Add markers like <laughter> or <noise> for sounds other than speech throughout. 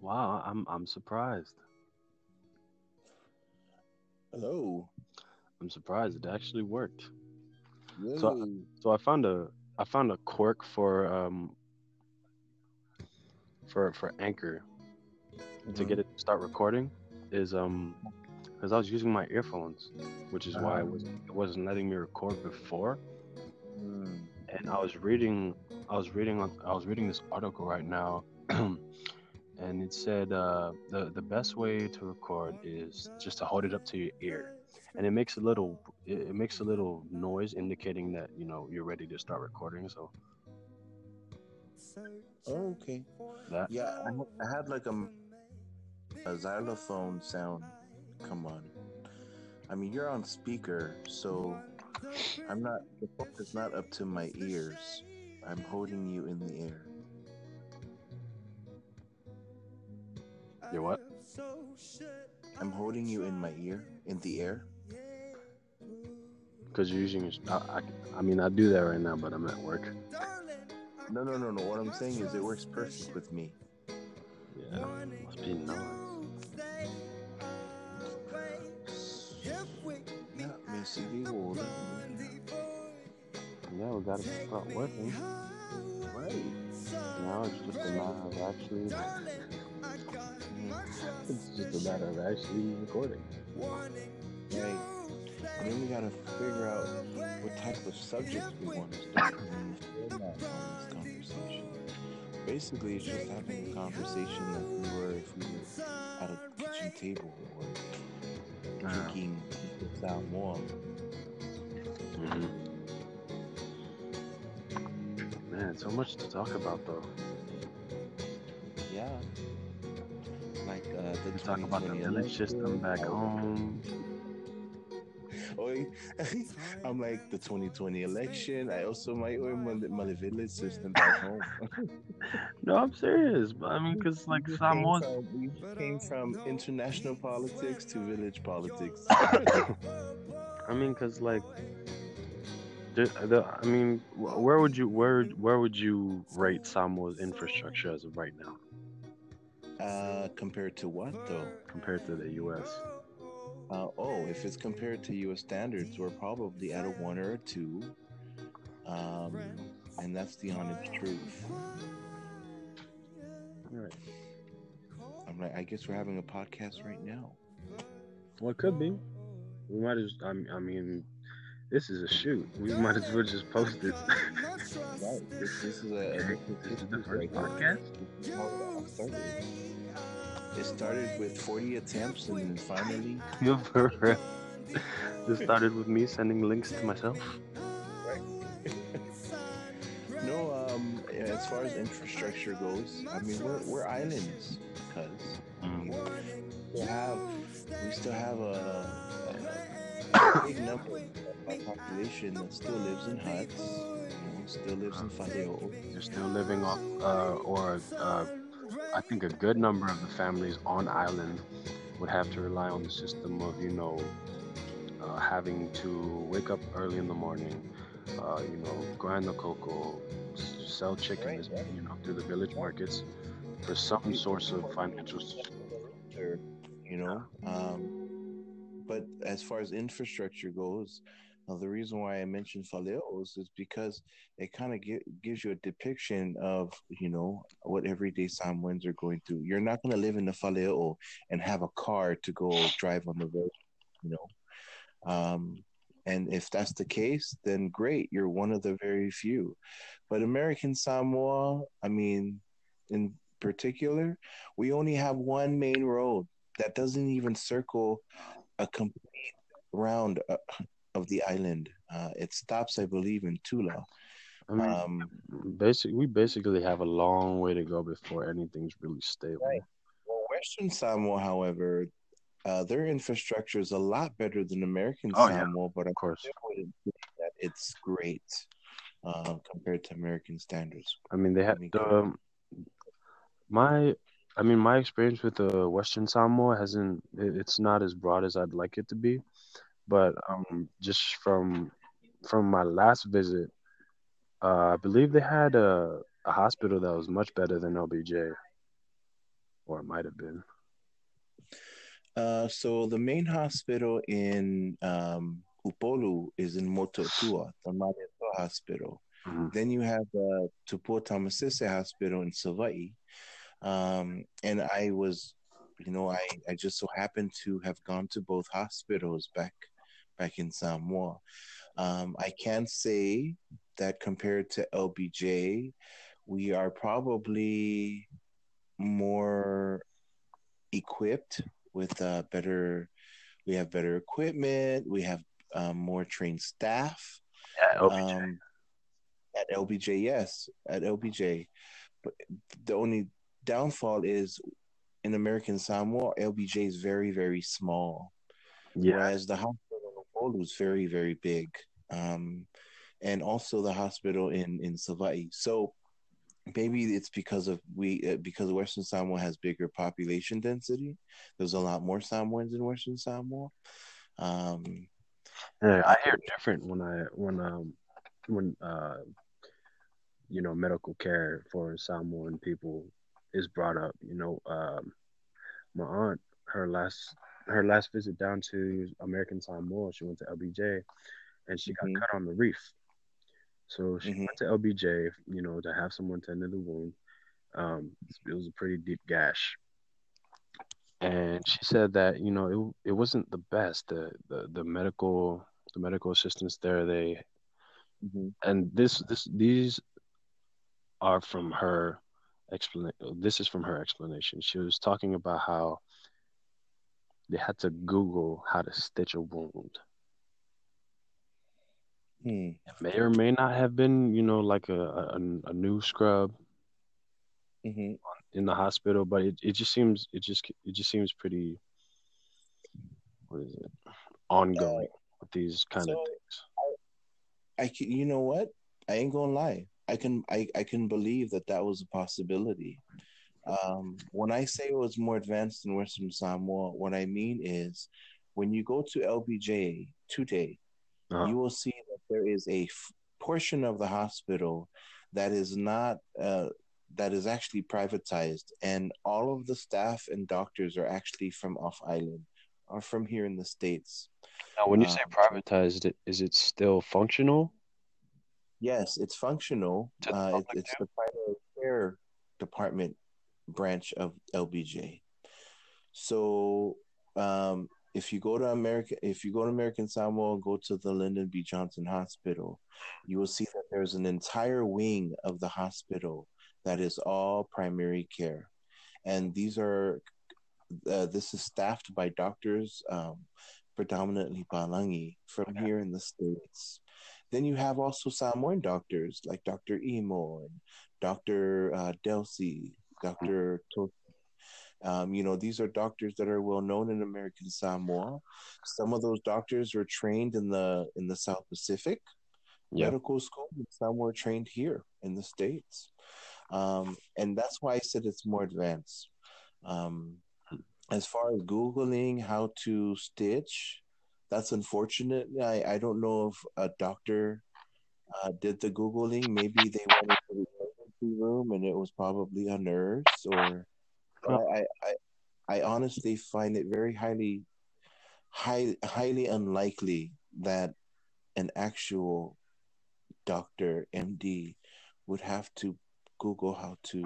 Wow, I'm I'm surprised. Hello. I'm surprised it actually worked. So- So I found a I found a quirk for um for for Anchor to get it to start recording is um because I was using my earphones, which is why it was it wasn't letting me record before. Mm. And I was reading I was reading on I was reading this article right now <clears throat> and it said uh, the the best way to record is just to hold it up to your ear and it makes a little it, makes a little noise indicating that you know you're ready to start recording so Oh, okay. that Yeah, I, had- I had like a, a xylophone sound come on. I mean, you're on speaker, so I'm not. The phone is not up to my ears. I'm holding you in the air. You're what I'm holding you in my ear, in the air. because you're using your I, I, I mean I do that right now but I'm at work No, no, no, no. What I'm saying is, it works perfect with me. yeah must be nice Yeah, Missy the water. yeah we gotta start working Right. now it's just a matter of actually it's just a matter of actually recording Right. And then we gotta figure out what type of subjects we want to start this conversation. Basically, it's just having a conversation like we were if we were at a kitchen table or drinking without more. hmm Man, so much to talk about though. The We talk about the 2020 village system back home. Oh, <laughs> I'm like the 2020 election. I also might own my, my village system back <laughs> home. No, I'm serious. But I mean, cause like We just Samoa's, came from- we came from international politics to village politics. <coughs> I mean, cause like, the, the, I mean, where would you where where would you rate Samoa's infrastructure as of right now uh, compared to what though? compared to the U.S.? Uh, oh, if it's compared to U.S. standards, we're probably at a one or a two, um, and that's the honest truth. All right. I'm like, I guess we're having a podcast right now. Well, it could be. We might as. I mean, I mean, this is a shoot. We might as well just post it. Right. This, this is a. This is the first here. podcast. This is how it started. With 40 attempts, and then finally, You for real. This started with me sending links to myself. <laughs> no. Um, as far as infrastructure goes, I mean, we're we're islands, I mean, we still have we still have a, a big number of our population that still lives in huts, you know, still lives in Faleo. They're still living off, uh, or uh, I think a good number of the families on island would have to rely on the system of, you know, uh, having to wake up early in the morning, uh, you know, grind the cocoa, sell chicken, you know, through the village markets for some source of financial. Or, you know. Um, but as far as infrastructure goes, uh, the reason why I mentioned Faleos is because it kind of gi- gives you a depiction of, you know, what everyday Samoans are going through. You're not going to live in the Faleo and have a car to go drive on the road, you know. Um, and if that's the case, then great, you're one of the very few. But American Samoa, I mean, in particular, we only have one main road that doesn't even circle a complete round uh, of the island. Uh, it stops, I believe, in Tula. I mean, Um, basic, we basically have a long way to go before anything's really stable. Right. well, Western Samoa, however, uh, their infrastructure is a lot better than American Oh, yeah. Samoa, but Of course. still wouldn't say that it's great uh, compared to American standards. I mean, they have the my. I mean, my experience with the Western Samoa hasn't. It's not as broad as I'd like it to be, but um, just from from my last visit, uh, I believe they had a a hospital that was much better than LBJ. or it might have been. Uh, so the main hospital in um, Upolu is in Mototua, the Mareto Hospital. Mhm. Then you have the Tupua Tamasese Hospital in Savai. Um, and I was, you know, I, I just so happened to have gone to both hospitals back back in Samoa. Um, I can say that compared to LBJ, we are probably more equipped with uh, better. We have better equipment. We have um, more trained staff. Yeah, OBJ. Um, at LBJ, yes, at LBJ. But the only downfall is in American Samoa, LBJ is very, very small, yeah, whereas the hospital Upolu is very, very big. Um, and also the hospital in in Savai. So maybe it's because of we uh, because Western Samoa has bigger population density. There's a lot more Samoans in Western Samoa. Um, yeah. I hear different when I when um when uh you know medical care for Samoan people is brought up. You know, um, my aunt her last her last visit down to American Samoa, she went to LBJ, and she Mhm. got cut on the reef. So she Mhm. went to LBJ, you know, to have someone tend to the wound. Um, it was a pretty deep gash, and she said that you know it it wasn't the best. The the, the medical the medical assistance there they mhm. and this this these are from her explanation. This is from her explanation. She was talking about how they had to Google how to stitch a wound. Hmm. It may or may not have been, you know, like a a, a new scrub Mhm. in the hospital, but it, it just seems it just it just seems pretty what is it ongoing with these kind of so- things. I can, you know what? I ain't gonna lie. I can I, I can believe that that was a possibility. Um, when I say it was more advanced in Western Samoa, what I mean is when you go to LBJ today, Uh-huh. you will see that there is a f- portion of the hospital that is not uh, that is actually privatized, and all of the staff and doctors are actually from off island, are from here in the states. Now, when you say um, privatized, is it still functional? Yes, it's functional. Uh, it, it's the primary care department branch of LBJ. So, um, if you go to America, if you go to American Samoa and go to the Lyndon B. Johnson Hospital, you will see that there's an entire wing of the hospital that is all primary care, and these are uh, this is staffed by doctors, um, predominantly Palangi from Okay. here in the states. Then you have also Samoan doctors like Dr. Emo and Dr. Uh, Delcy, Dr. To- um, you know, these are doctors that are well known in American Samoa. Some of those doctors were trained in the in the South Pacific Yeah. medical school, and some were trained here in the states, um, and that's why I said it's more advanced. Um, as far as googling how to stitch, that's unfortunate. I, I don't know if a doctor uh, did the googling. Maybe they wanted into room and it was probably a nurse, or I, I I honestly find it very highly high, highly unlikely that an actual doctor MD would have to Google how to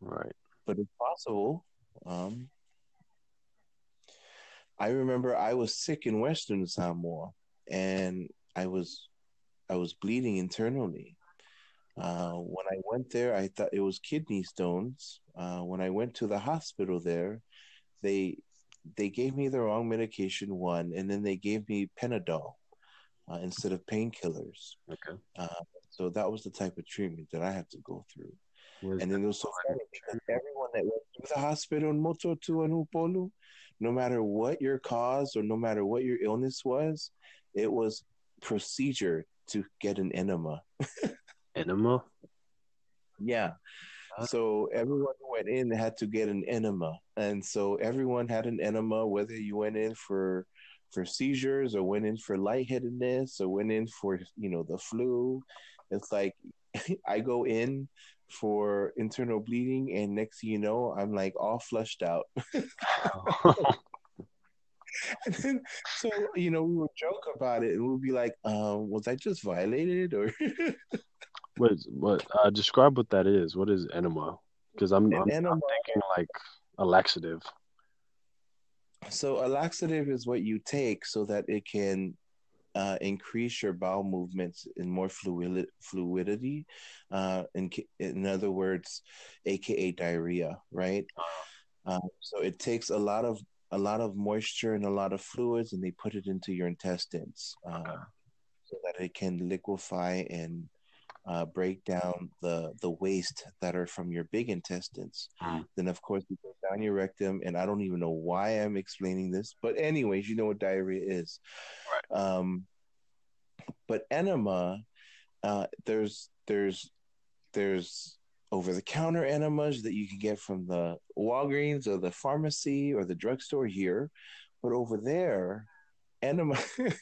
Right. but it's possible. Um, I remember I was sick in Western Samoa, and I was I was bleeding internally. Uh, when I went there, I thought it was kidney stones. Uh, when I went to the hospital there, they they gave me the wrong medication one, and then they gave me Panadol uh, instead of painkillers. Okay. So that was the type of treatment that I had to go through. Was And then it was so funny because everyone that went through the hospital in Mototu and Upolu, no matter what your cause or no matter what your illness was, it was procedure to get an enema. enema? Yeah. Huh? So everyone who went in had to get an enema. And so everyone had an enema, whether you went in for for seizures or went in for lightheadedness or went in for, you know, the flu. It's like <laughs> I go in for internal bleeding, and next thing you know, I'm like all flushed out. <laughs> <laughs> <laughs> and then, so you know, we would joke about it, and we'd be like, um, "Was I just violated?" Or <laughs> Wait, what? Uh, describe what that is. What is enema? Because I'm, I'm, I'm thinking like a laxative. so a laxative is what you take so that it can uh, increase your bowel movements in more fluid fluidity. Uh, in in other words, aka diarrhea, right? Uh, so it takes a lot of a lot of moisture and a lot of fluids, and they put it into your intestines uh, Okay. so that it can liquefy and uh, break down the the waste that are from your big intestines. Mm. Then, of course, you go down your rectum, and I don't even know why I'm explaining this, but anyways, you know what diarrhea is. Um, but enema, uh, there's there's there's over the counter enemas that you can get from the Walgreens or the pharmacy or the drugstore here, but over there, enema <laughs>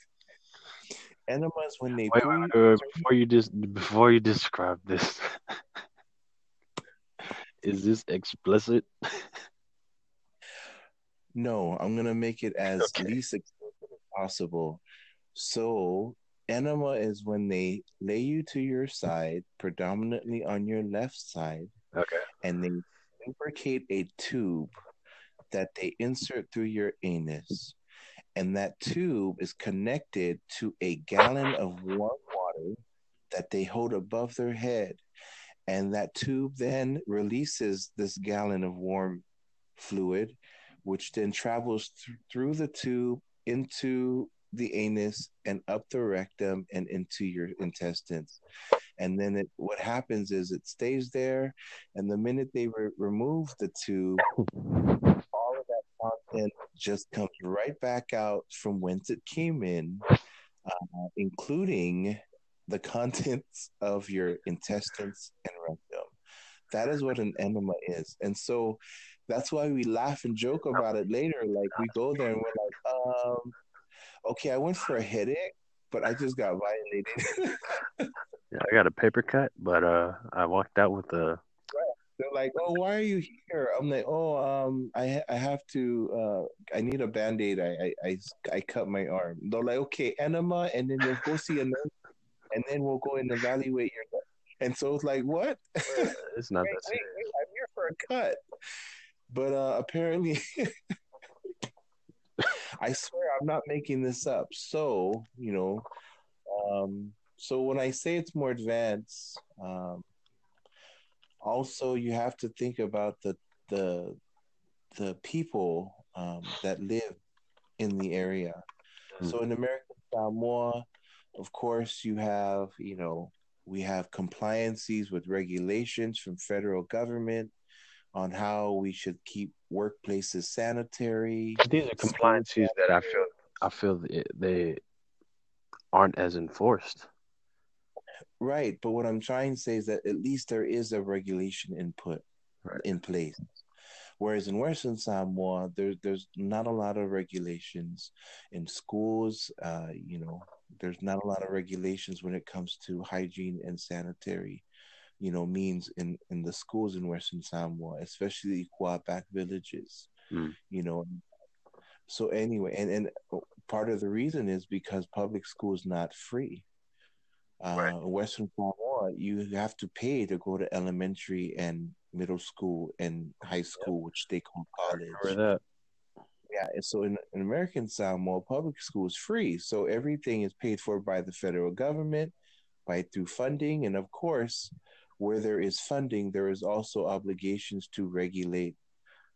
enemas when they Wait, wait, wait, before you just before you describe this, <laughs> is this explicit? No, I'm gonna make it as Okay. least explicit as possible. So, enema is when they lay you to your side, predominantly on your left side, Okay. and they lubricate a tube that they insert through your anus. And that tube is connected to a gallon of warm water that they hold above their head. And that tube then releases this gallon of warm fluid, which then travels th- through the tube into the anus and up the rectum and into your intestines. And then it, what happens is it stays there. And the minute they re- remove the tube, all of that content just comes right back out from whence it came in, uh, including the contents of your intestines and rectum. That is what an enema is. And so that's why we laugh and joke about it later. Like we go there and we're like, um, okay, I went for a headache, but I just got violated. <laughs> Yeah, I got a paper cut, but uh, I walked out with a. They're like, "Oh, why are you here?" I'm like, "Oh, um, I ha- I have to. Uh, I need a band aid. I, I I I cut my arm." They're like, "Okay, enema, and then you'll go see a nurse, and then we'll go and evaluate your." And so it's like, "What? It's not <laughs> wait, that wait, serious. I'm here for a cut." But uh, apparently, <laughs> <laughs> I swear I'm not making this up. So you know, um, so when I say it's more advanced, um, also you have to think about the the the people um, that live in the area. Mm. So in American Samoa, of course, you have you know we have compliances with regulations from federal government on how we should keep workplaces sanitary. These are compliances that I feel I feel they, aren't as enforced. Right, but what I'm trying to say is that at least there is a regulation input Right. in place. Whereas in Western Samoa, there's there's not a lot of regulations in schools. Uh, you know, there's not a lot of regulations when it comes to hygiene and sanitary, you know, means in in the schools in Western Samoa, especially Back villages. Mm. You know, so anyway, and and part of the reason is because public school is not free. Uh, Right. Western Samoa, you have to pay to go to elementary and middle school and high school, which they call college. Yeah, and so in, in American Samoa, public school is free, so everything is paid for by the federal government, by through funding, and of course, where there is funding, there is also obligations to regulate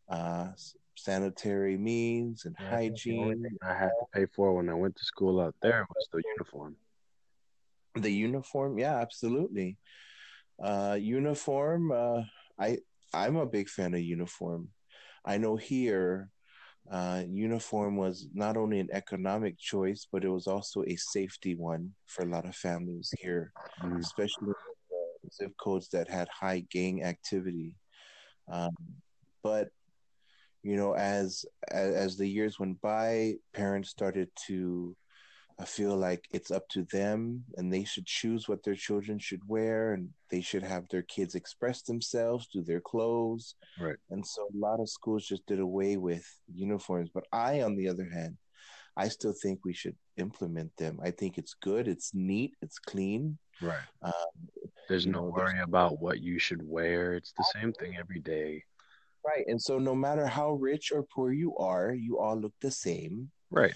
uh, sanitary means and Yeah, I The only hygiene. thing I had to pay for when I went to school out there was the uniform. The uniform, yeah, absolutely. Uh, uniform, uh, I I'm a big fan of uniform. I know here, uh, uniform was not only an economic choice, but it was also a safety one for a lot of families here, Mm. especially zip codes that had high gang activity. Um, but you know, as, as as the years went by, parents started to I feel like it's up to them and they should choose what their children should wear and they should have their kids express themselves, through their clothes. Right. And so a lot of schools just did away with uniforms. But I, on the other hand, I still think we should implement them. I think it's good, it's neat, it's clean. Right. Um, There's no worry about what you should wear. It's the same thing every day. right. And so no matter how rich or poor you are, you all look the same. Right.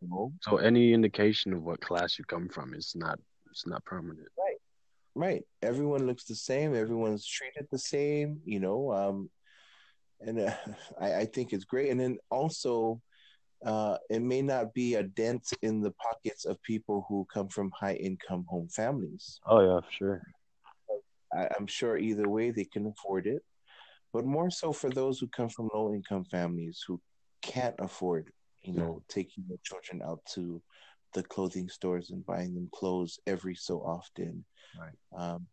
You know? So any indication of what class you come from is not it's not permanent. Right. Right. Everyone looks the same. Everyone's treated the same, you know. Um, and uh, <laughs> I, I think it's great. And then also, uh, it may not be a dent in the pockets of people who come from high income home families. Oh yeah, sure. I, I'm sure either way they can afford it, but more so for those who come from low income families who can't afford, you know, taking their children out to the clothing stores and buying them clothes every so often. Right. Um,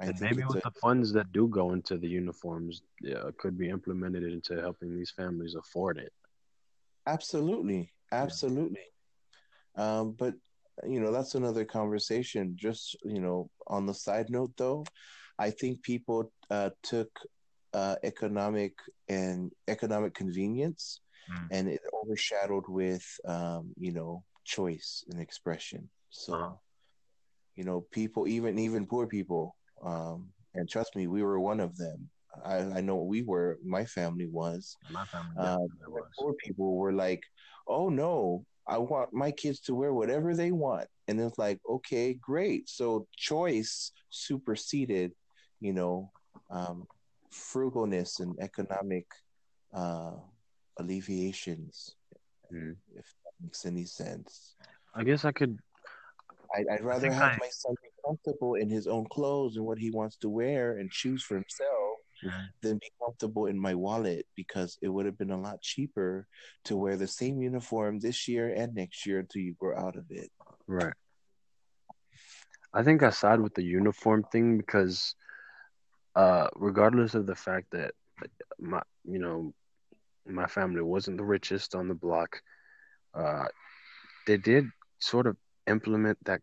I and think maybe with a- the funds that do go into the uniforms, yeah, could be implemented into helping these families afford it. Absolutely, absolutely. Um, but you know, that's another conversation. Just you know, on the side note, though, I think people uh, took uh, economic and economic convenience, Mm. and it overshadowed with um, you know choice and expression. So, Uh-huh. you know, people, even even poor people, um, and trust me, we were one of them. I, I know we were. My family was My family uh, was. poor people were like, "Oh no, I want my kids to wear whatever they want," and it's like, "Okay, great." So choice superseded, you know, um, frugalness and economic uh, alleviations, Mhm. if that makes any sense. I guess I could. I, I'd rather have I- my son be comfortable in his own clothes and what he wants to wear and choose for himself than be comfortable in my wallet because it would have been a lot cheaper to wear the same uniform this year and next year until you grow out of it. Right. I think I side with the uniform thing because, uh, regardless of the fact that my, you know, my family wasn't the richest on the block, uh, they did sort of implement that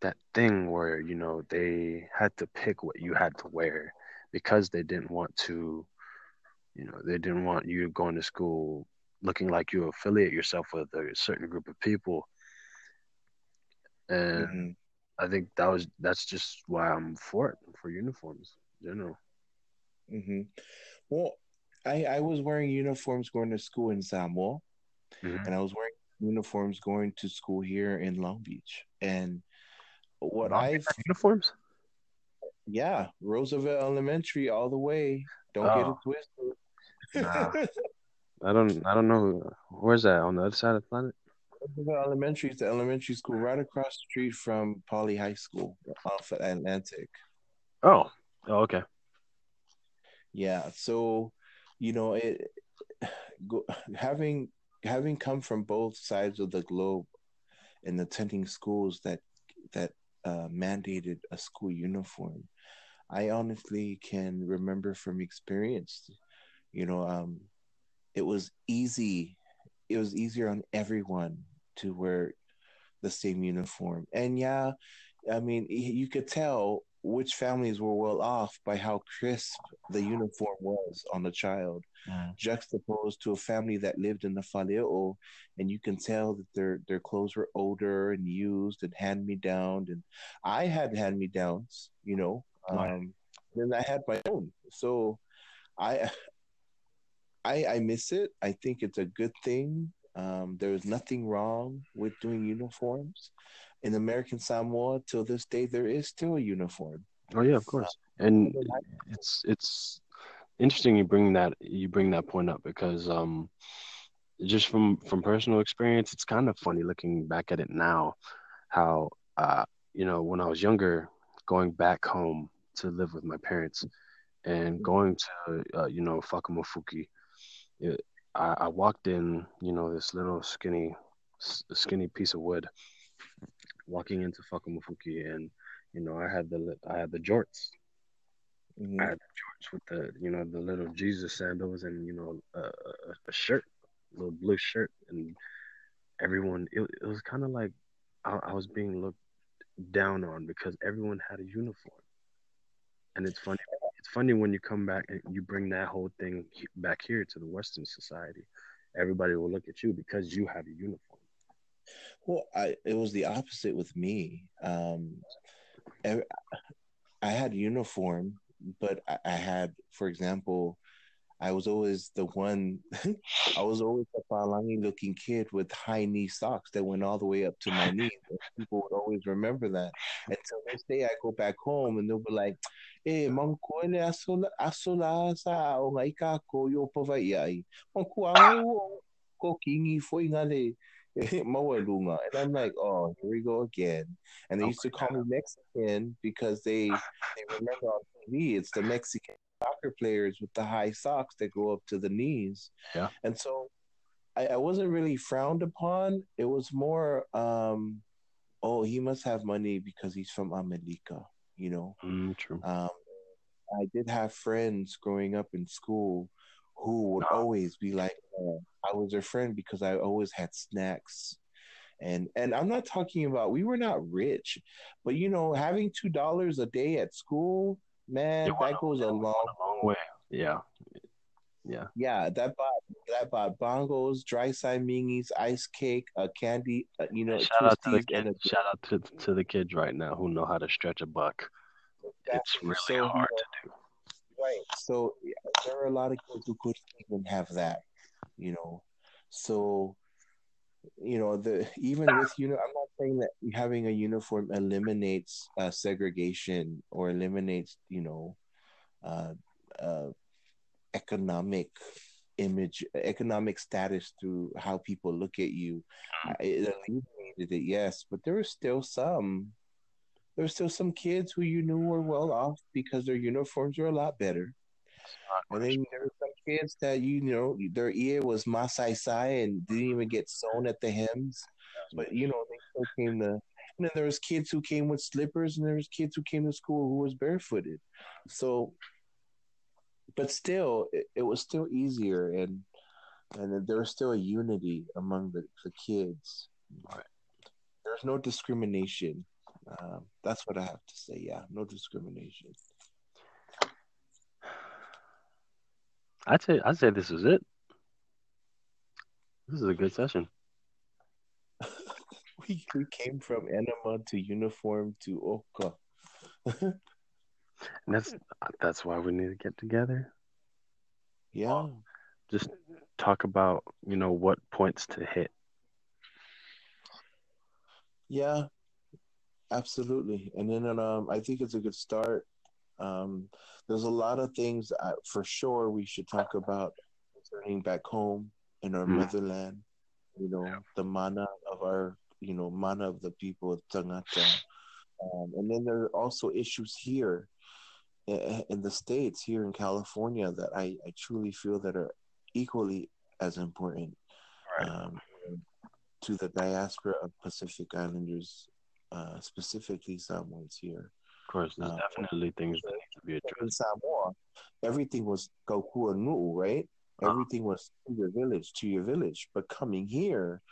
that thing where you know they had to pick what you had to wear because they didn't want to, you know, they didn't want you going to school looking like you affiliate yourself with a certain group of people. And Mhm. I think that was that's just why I'm for it for uniforms in general. Mhm. Well, I, I was wearing uniforms going to school in Samoa, Mhm. and I was wearing uniforms going to school here in Long Beach. And what had uniforms? Yeah, Roosevelt Elementary all the way. Don't get Oh. it twisted. Nah. <laughs> I don't I don't know where's that on the other side of the planet. Roosevelt Elementary is the elementary school right across the street from Poly High School off at Atlantic. Oh, oh okay. Yeah, so you know it go, having having come from both sides of the globe and attending schools that that uh, mandated a school uniform, I honestly can remember from experience. You know, um, it was easy. It was easier on everyone to wear the same uniform, and yeah, I mean you could tell which families were well off by how crisp the uniform was on the child juxtaposed to a family that lived in the Faleo, and you can tell that their their clothes were older and used and hand me down. And I had hand me downs, you know. Right. Um, then I had my own, so I I I miss it. I think it's a good thing. Um, there is nothing wrong with doing uniforms. In American Samoa, till this day, there is still a uniform. Oh yeah, of course. And it's it's interesting you bring that you bring that point up because um just from from personal experience it's kind of funny looking back at it now how uh you know when I was younger going back home to live with my parents and going to uh, you know Fakamafuki it, I, I walked in you know this little skinny s- skinny piece of wood walking into Fakamafuki and you know I had the I had the jorts Mhm. I had shorts with the you know the little Jesus sandals and you know a, a, shirt, a little blue shirt, and everyone it, it was kind of like I, I was being looked down on because everyone had a uniform. And it's funny. It's funny when you come back and you bring that whole thing back here to the Western society. Everybody will look at you because you have a uniform. Well, I it was the opposite with me. Um, I had a uniform, but I had, for example, I was always the one. <laughs> I was always a Palangi looking kid with high knee socks that went all the way up to my <laughs> knees. People would always remember that. And Until this day, I go back home and they'll be like, "Eh, mangko ele asola asola sa o ngai ka ko yo pavai ai. Mangko ang ko kingi foi ngale." <laughs> And I'm like, oh, here we go again. And they used to call me Mexican because they they remember TV it's the Mexican soccer players with the high socks that go up to the knees. Yeah. And so I, I wasn't really frowned upon. It was more, um, oh, he must have money because he's from America, you know? Mm, true. Um, I did have friends growing up in school who would no. always be like, oh, I was their friend because I always had snacks. And and I'm not talking about we were not rich, but you know, having two dollars a day at school Man, that goes a, a long, long way. Yeah. Yeah. Yeah, that bought that bought bongos, dry side mingis, ice cake, a candy, uh, you know. Shout out to the kids. Shout out to to the kids right now who know how to stretch a buck. It's really so, hard you know, to do. Right. So yeah, there are a lot of kids who couldn't even have that, you know. So you know the even with you know i'm not saying that having a uniform eliminates uh, segregation or eliminates you know uh, uh, economic image economic status through how people look at you. It alleviated it yes but there were still some there were still some kids who you knew were well off because their uniforms were a lot better. And then there were some kids that you know their ear was Masai Sai and didn't even get sewn at the hems, but you know they still came to. And then there was kids who came with slippers, and there was kids who came to school who was barefooted. So, but still, it, it was still easier, and and there was still a unity among the, the kids. Right. There's no discrimination. Um, that's what I have to say. Yeah, no discrimination. I'd say I'd say this is it. This is a good session. <laughs> we we came from enema to uniform to Oka. and <laughs> that's that's why we need to get together. Yeah. Just talk about, you know, what points to hit. Yeah. Absolutely. And then um I think it's a good start. Um there's a lot of things I, for sure we should talk about returning back home in our mm. motherland. You know, yeah. the mana of our, you know, mana of the people of Tangata. Um, and then there are also issues here in the states, here in California, that I, I truly feel that are equally as important right. um, to the diaspora of Pacific Islanders, uh, specifically Samoans here course, there's uh, definitely things that need to be addressed. In Samoa, everything was Kaukua Nu'u, right? Uh-huh. Everything was to your village, to your village. But coming here,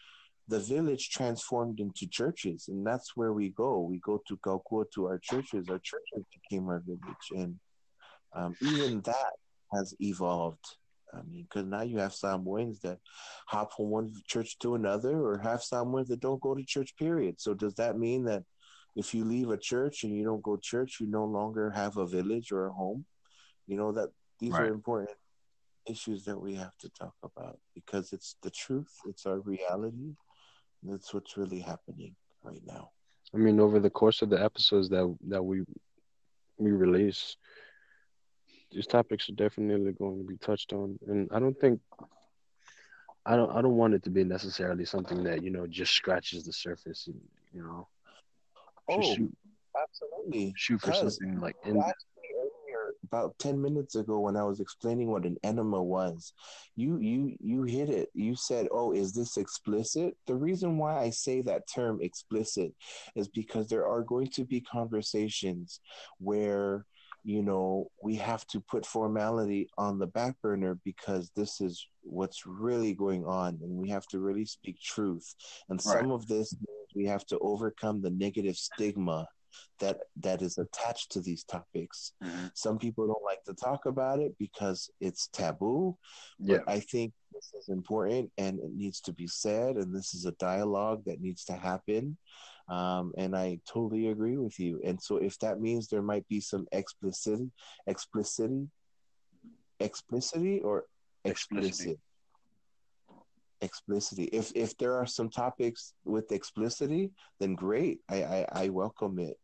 the village transformed into churches, and that's where we go. We go to Kaukua to our churches. Our churches became our village, and um, even that has evolved. I mean, because now you have Samoans that hop from one church to another, or have Samoans that don't go to church. Period. So does that mean that if you leave a church and you don't go to church, you no longer have a village or a home. You know that these right. are important issues that we have to talk about because it's the truth, it's our reality. That's what's really happening right now. I mean, over the course of the episodes that that we we release, these topics are definitely going to be touched on, and I don't think I don't I don't want it to be necessarily something that you know just scratches the surface, you know. Oh, shoot, absolutely. Shoot for something like in about ten minutes ago when I was explaining what an enema was, you you you hit it. You said, "Oh, is this explicit?" The reason why I say that term explicit is because there are going to be conversations where you know, we have to put formality on the back burner because this is what's really going on, and we have to really speak truth. And Right. some of this we have to overcome the negative stigma that that is attached to these topics. Some people don't like to talk about it because it's taboo, Yeah. but I think this is important and it needs to be said, and this is a dialogue that needs to happen. Um, and I totally agree with you. And so, if that means there might be some explicit, explicitity, explicitity, or explicit, Explicity. Explicitity. If if there are some topics with explicitity, then great. I I, I welcome it.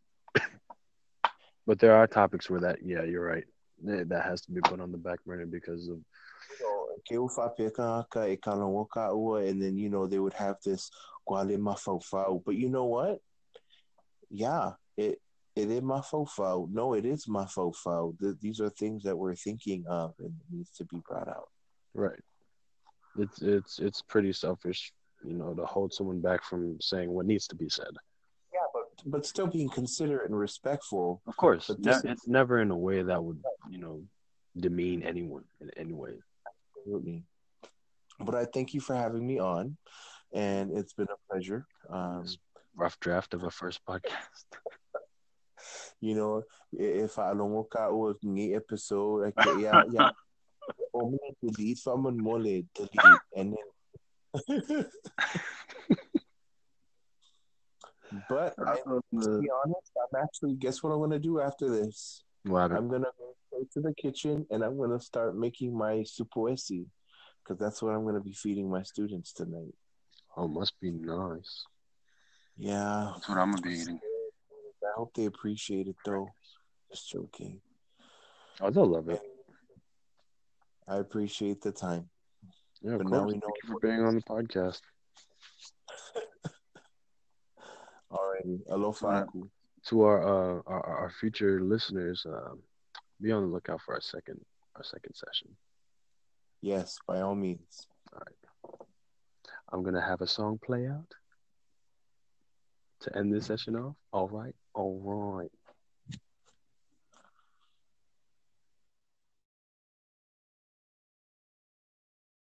But there are topics where that, yeah, you're right. That has to be put on the back burner because of you know, ke ufa peka ka kana waka ua, and then you know they would have this. But you know what? Yeah, it it is mafaufau. No, it is. Th- these are things that we're thinking of and it needs to be brought out. right. It's it's it's pretty selfish, you know, to hold someone back from saying what needs to be said. Yeah, but but still being considerate and respectful. Of course, But ne- is- it's never in a way that would, you know, demean anyone in any way. Absolutely. But I thank you for having me on, and it's been a pleasure. Um, Rough draft of a first podcast. <laughs> you know, if I don't work out with any episode, like, yeah, yeah. <laughs> Oh, me delete someone more delete, and then. <laughs> but I, to be honest, I'm actually guess what I'm gonna do after this. What? I'm gonna go straight to the kitchen and I'm gonna start making my supoesi, because that's what I'm gonna be feeding my students tonight. Oh, must be nice. Yeah, That's what I'm gonna be eating. I hope they appreciate it though. Just joking. Oh, they'll love it. I appreciate the time. Yeah, of But course. now we Thank know you for being on the podcast. <laughs> Alrighty, alofa. Alright. To our uh our, our future listeners, uh, be on the lookout for our second our second session. Yes, by all means. All right. I'm gonna have a song play out to end this session off. All right, all right.